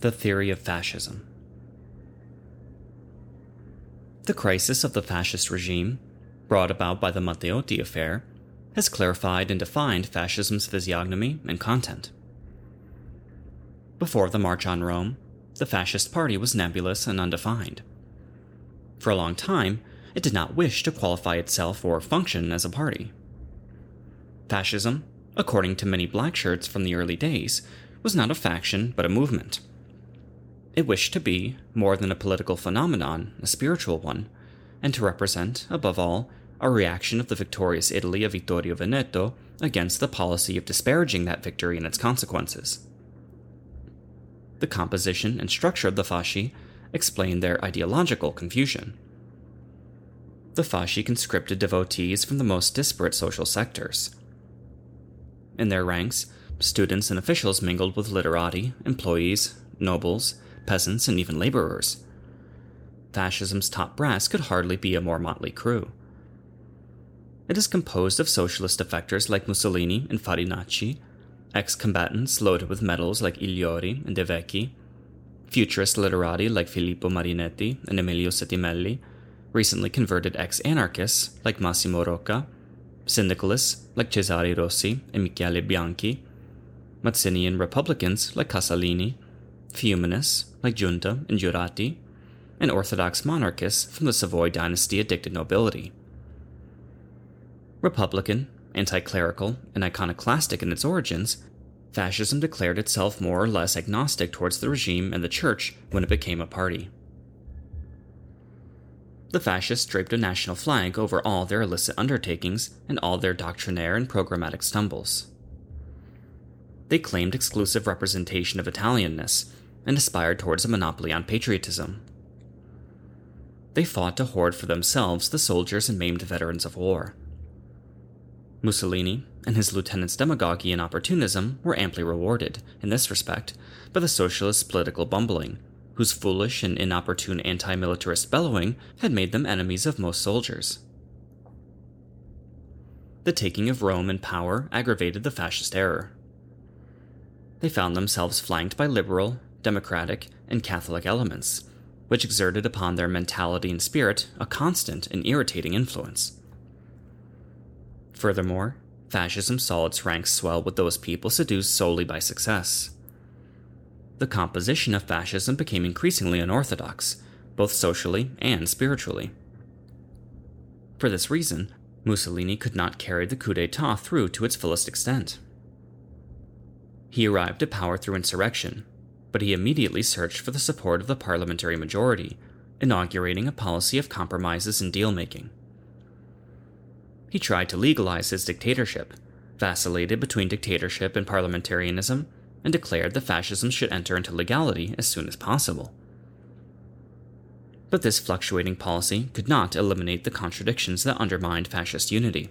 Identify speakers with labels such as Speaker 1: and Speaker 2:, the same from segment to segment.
Speaker 1: The Theory of Fascism The crisis of the fascist regime, brought about by the Matteotti affair, has clarified and defined fascism's physiognomy and content. Before the March on Rome, the Fascist Party was nebulous and undefined. For a long time, it did not wish to qualify itself or function as a party. Fascism, according to many blackshirts from the early days, was not a faction but a movement. It wished to be, more than a political phenomenon, a spiritual one, and to represent, above all, a reaction of the victorious Italy of Vittorio Veneto against the policy of disparaging that victory and its consequences. The composition and structure of the fasci explain their ideological confusion. The fasci conscripted devotees from the most disparate social sectors. In their ranks, students and officials mingled with literati, employees, nobles, peasants, and even laborers. Fascism's top brass could hardly be a more motley crew. It is composed of socialist defectors like Mussolini and Farinacci, ex combatants loaded with medals like Igliori and De Vecchi, futurist literati like Filippo Marinetti and Emilio Settimelli, recently converted ex anarchists like Massimo Rocca, syndicalists like Cesare Rossi and Michele Bianchi, Mazzinian Republicans like Casalini, humanists like Giunta and Giurati, and Orthodox monarchists from the Savoy dynasty addicted nobility. Republican, anti clerical, and iconoclastic in its origins, fascism declared itself more or less agnostic towards the regime and the church when it became a party. The fascists draped a national flag over all their illicit undertakings and all their doctrinaire and programmatic stumbles. They claimed exclusive representation of Italianness and aspired towards a monopoly on patriotism. They fought to hoard for themselves the soldiers and maimed veterans of war. Mussolini and his lieutenants' demagogy and opportunism were amply rewarded, in this respect, by the socialists' political bumbling, whose foolish and inopportune anti militarist bellowing had made them enemies of most soldiers. The taking of Rome and power aggravated the fascist error. They found themselves flanked by liberal, democratic, and Catholic elements, which exerted upon their mentality and spirit a constant and irritating influence. Furthermore, fascism saw its ranks swell with those people seduced solely by success. The composition of fascism became increasingly unorthodox, both socially and spiritually. For this reason, Mussolini could not carry the coup d'etat through to its fullest extent. He arrived at power through insurrection, but he immediately searched for the support of the parliamentary majority, inaugurating a policy of compromises and deal making. He tried to legalize his dictatorship, vacillated between dictatorship and parliamentarianism, and declared that fascism should enter into legality as soon as possible. But this fluctuating policy could not eliminate the contradictions that undermined fascist unity.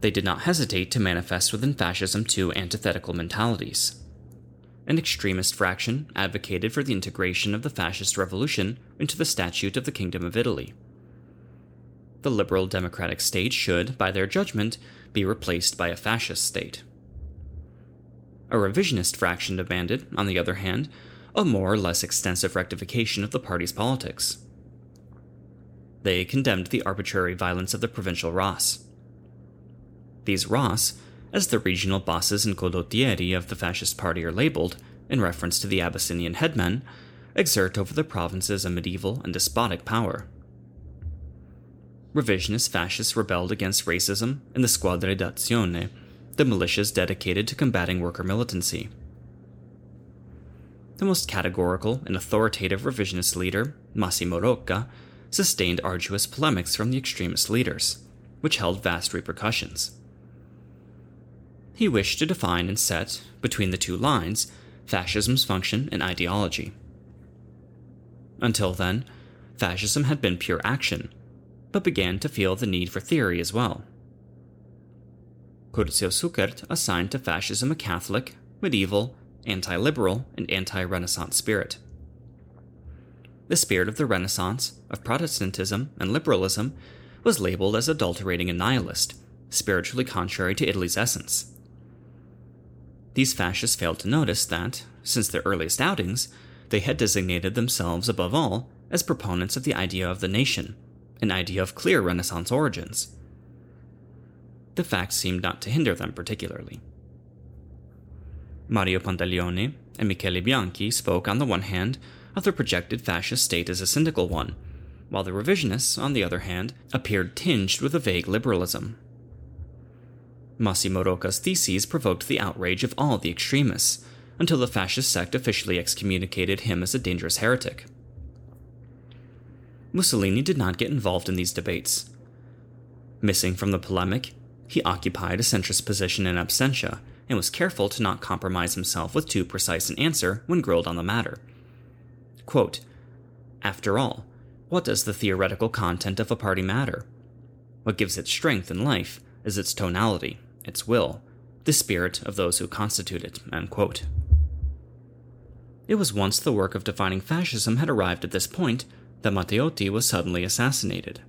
Speaker 1: They did not hesitate to manifest within fascism two antithetical mentalities an extremist fraction advocated for the integration of the fascist revolution into the Statute of the Kingdom of Italy. The liberal democratic state should, by their judgment, be replaced by a fascist state. A revisionist fraction demanded, on the other hand, a more or less extensive rectification of the party's politics. They condemned the arbitrary violence of the provincial Ras. These Ras as the regional bosses and condottieri of the fascist party are labeled, in reference to the Abyssinian headmen, exert over the provinces a medieval and despotic power. Revisionist fascists rebelled against racism in the Squadre d'Azione, the militias dedicated to combating worker militancy. The most categorical and authoritative revisionist leader, Massimo Rocca, sustained arduous polemics from the extremist leaders, which held vast repercussions. He wished to define and set, between the two lines, fascism's function and ideology. Until then, fascism had been pure action, but began to feel the need for theory as well. Curzio Suckert assigned to fascism a Catholic, medieval, anti liberal, and anti Renaissance spirit. The spirit of the Renaissance, of Protestantism, and liberalism was labeled as adulterating and nihilist, spiritually contrary to Italy's essence. These fascists failed to notice that, since their earliest outings, they had designated themselves above all as proponents of the idea of the nation, an idea of clear Renaissance origins. The fact seemed not to hinder them particularly. Mario Pantaleone and Michele Bianchi spoke, on the one hand, of the projected fascist state as a syndical one, while the revisionists, on the other hand, appeared tinged with a vague liberalism. Massimo theses provoked the outrage of all the extremists, until the fascist sect officially excommunicated him as a dangerous heretic. Mussolini did not get involved in these debates. Missing from the polemic, he occupied a centrist position in absentia and was careful to not compromise himself with too precise an answer when grilled on the matter. Quote, After all, what does the theoretical content of a party matter? What gives it strength in life is its tonality, its will, the spirit of those who constitute it. It was once the work of defining fascism had arrived at this point that Matteotti was suddenly assassinated.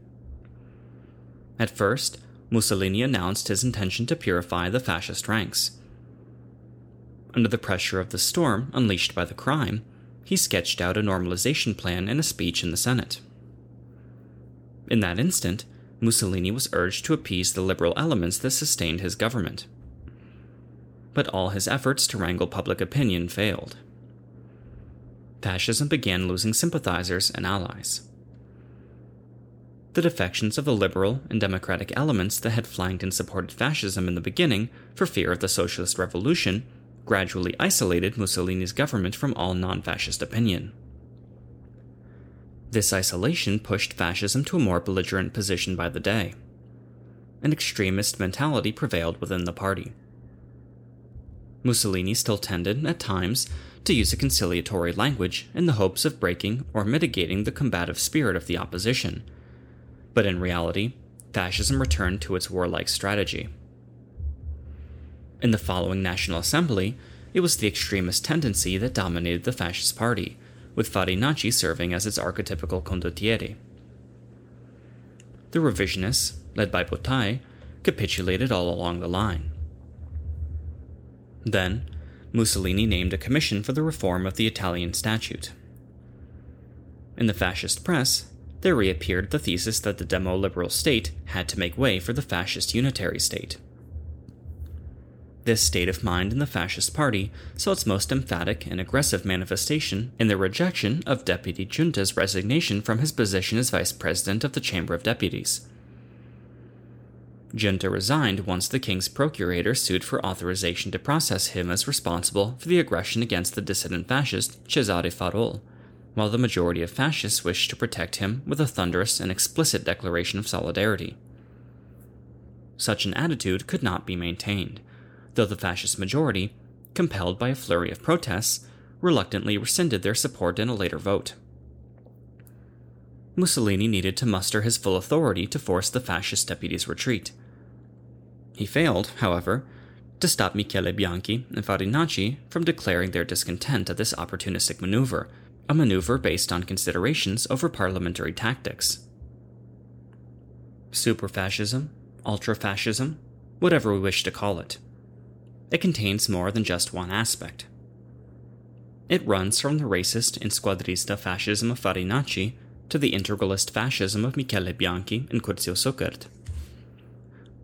Speaker 1: At first, Mussolini announced his intention to purify the fascist ranks. Under the pressure of the storm unleashed by the crime, he sketched out a normalization plan in a speech in the Senate. In that instant, Mussolini was urged to appease the liberal elements that sustained his government. But all his efforts to wrangle public opinion failed. Fascism began losing sympathizers and allies. The defections of the liberal and democratic elements that had flanked and supported fascism in the beginning for fear of the socialist revolution gradually isolated Mussolini's government from all non fascist opinion. This isolation pushed fascism to a more belligerent position by the day. An extremist mentality prevailed within the party. Mussolini still tended, at times, to use a conciliatory language in the hopes of breaking or mitigating the combative spirit of the opposition. But in reality, fascism returned to its warlike strategy. In the following National Assembly, it was the extremist tendency that dominated the Fascist Party, with Farinacci serving as its archetypical condottiere. The revisionists, led by Bottai, capitulated all along the line. Then, Mussolini named a commission for the reform of the Italian statute. In the fascist press, there reappeared the thesis that the demo liberal state had to make way for the fascist unitary state. This state of mind in the Fascist Party saw its most emphatic and aggressive manifestation in the rejection of Deputy Giunta's resignation from his position as Vice President of the Chamber of Deputies. Junta resigned once the king's procurator sued for authorization to process him as responsible for the aggression against the dissident fascist Cesare Farol, while the majority of fascists wished to protect him with a thunderous and explicit declaration of solidarity. Such an attitude could not be maintained though the fascist majority, compelled by a flurry of protests, reluctantly rescinded their support in a later vote. Mussolini needed to muster his full authority to force the fascist deputies' retreat. He failed, however, to stop Michele Bianchi and Farinacci from declaring their discontent at this opportunistic maneuver, a maneuver based on considerations over parliamentary tactics. Superfascism, ultrafascism, whatever we wish to call it, it contains more than just one aspect. It runs from the racist and squadrista fascism of Farinacci to the integralist fascism of Michele Bianchi and Curzio Suckert.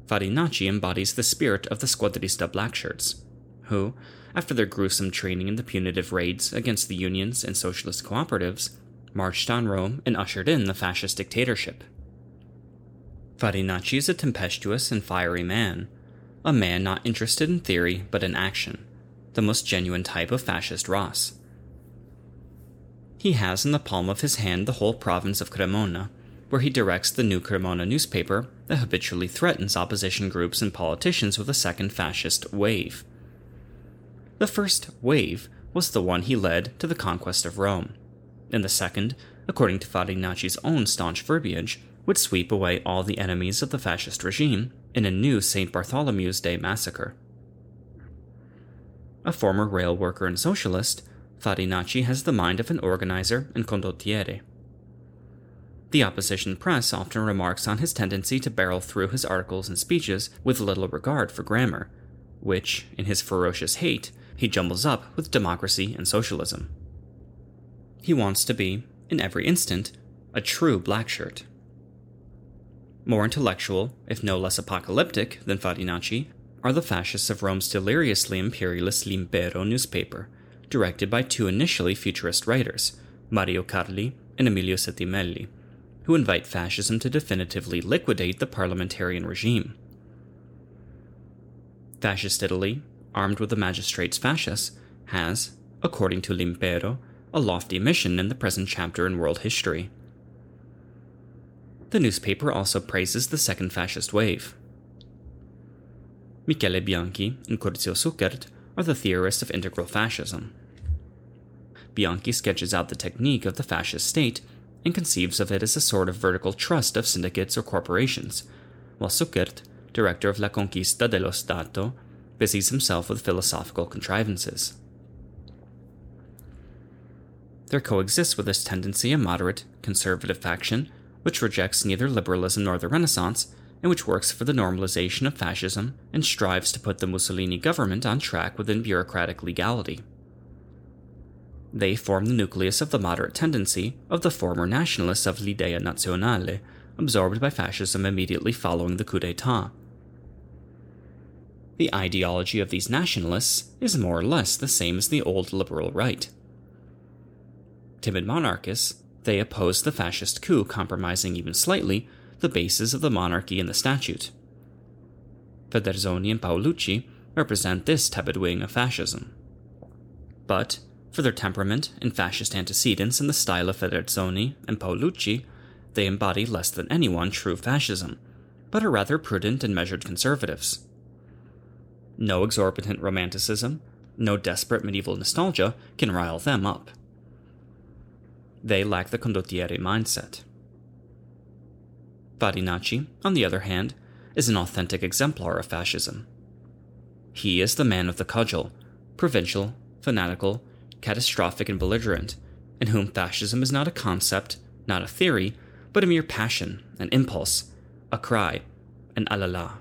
Speaker 1: Farinacci embodies the spirit of the squadrista blackshirts, who, after their gruesome training in the punitive raids against the unions and socialist cooperatives, marched on Rome and ushered in the fascist dictatorship. Farinacci is a tempestuous and fiery man a man not interested in theory but in action, the most genuine type of fascist Ras. He has in the palm of his hand the whole province of Cremona, where he directs the new Cremona newspaper that habitually threatens opposition groups and politicians with a second fascist wave. The first wave was the one he led to the conquest of Rome, and the second, according to Farinacci's own staunch verbiage, would sweep away all the enemies of the fascist regime in a new St. Bartholomew's Day massacre. A former rail worker and socialist, Farinacci has the mind of an organizer and condottiere. The opposition press often remarks on his tendency to barrel through his articles and speeches with little regard for grammar, which, in his ferocious hate, he jumbles up with democracy and socialism. He wants to be, in every instant, a true black shirt. More intellectual, if no less apocalyptic, than Farinacci are the fascists of Rome's deliriously imperialist L'Impero newspaper, directed by two initially futurist writers, Mario Carli and Emilio Settimelli, who invite fascism to definitively liquidate the parliamentarian regime. Fascist Italy, armed with the magistrates fascists, has, according to L'Impero, a lofty mission in the present chapter in world history. The newspaper also praises the second fascist wave. Michele Bianchi and Curzio Suckert are the theorists of integral fascism. Bianchi sketches out the technique of the fascist state and conceives of it as a sort of vertical trust of syndicates or corporations, while Suckert, director of La Conquista dello Stato, busies himself with philosophical contrivances. There coexists with this tendency a moderate, conservative faction which rejects neither liberalism nor the Renaissance, and which works for the normalization of fascism and strives to put the Mussolini government on track within bureaucratic legality. They form the nucleus of the moderate tendency of the former nationalists of l'Idea Nazionale, absorbed by fascism immediately following the coup d'etat. The ideology of these nationalists is more or less the same as the old liberal right. Timid monarchists, they oppose the fascist coup compromising even slightly the bases of the monarchy and the statute. Federzoni and Paolucci represent this tepid wing of fascism. But, for their temperament and fascist antecedents in the style of Federzoni and Paolucci, they embody less than anyone true fascism, but are rather prudent and measured conservatives. No exorbitant romanticism, no desperate medieval nostalgia can rile them up. They lack the condottiere mindset. Farinacci, on the other hand, is an authentic exemplar of fascism. He is the man of the cudgel, provincial, fanatical, catastrophic, and belligerent, in whom fascism is not a concept, not a theory, but a mere passion, an impulse, a cry, an alala.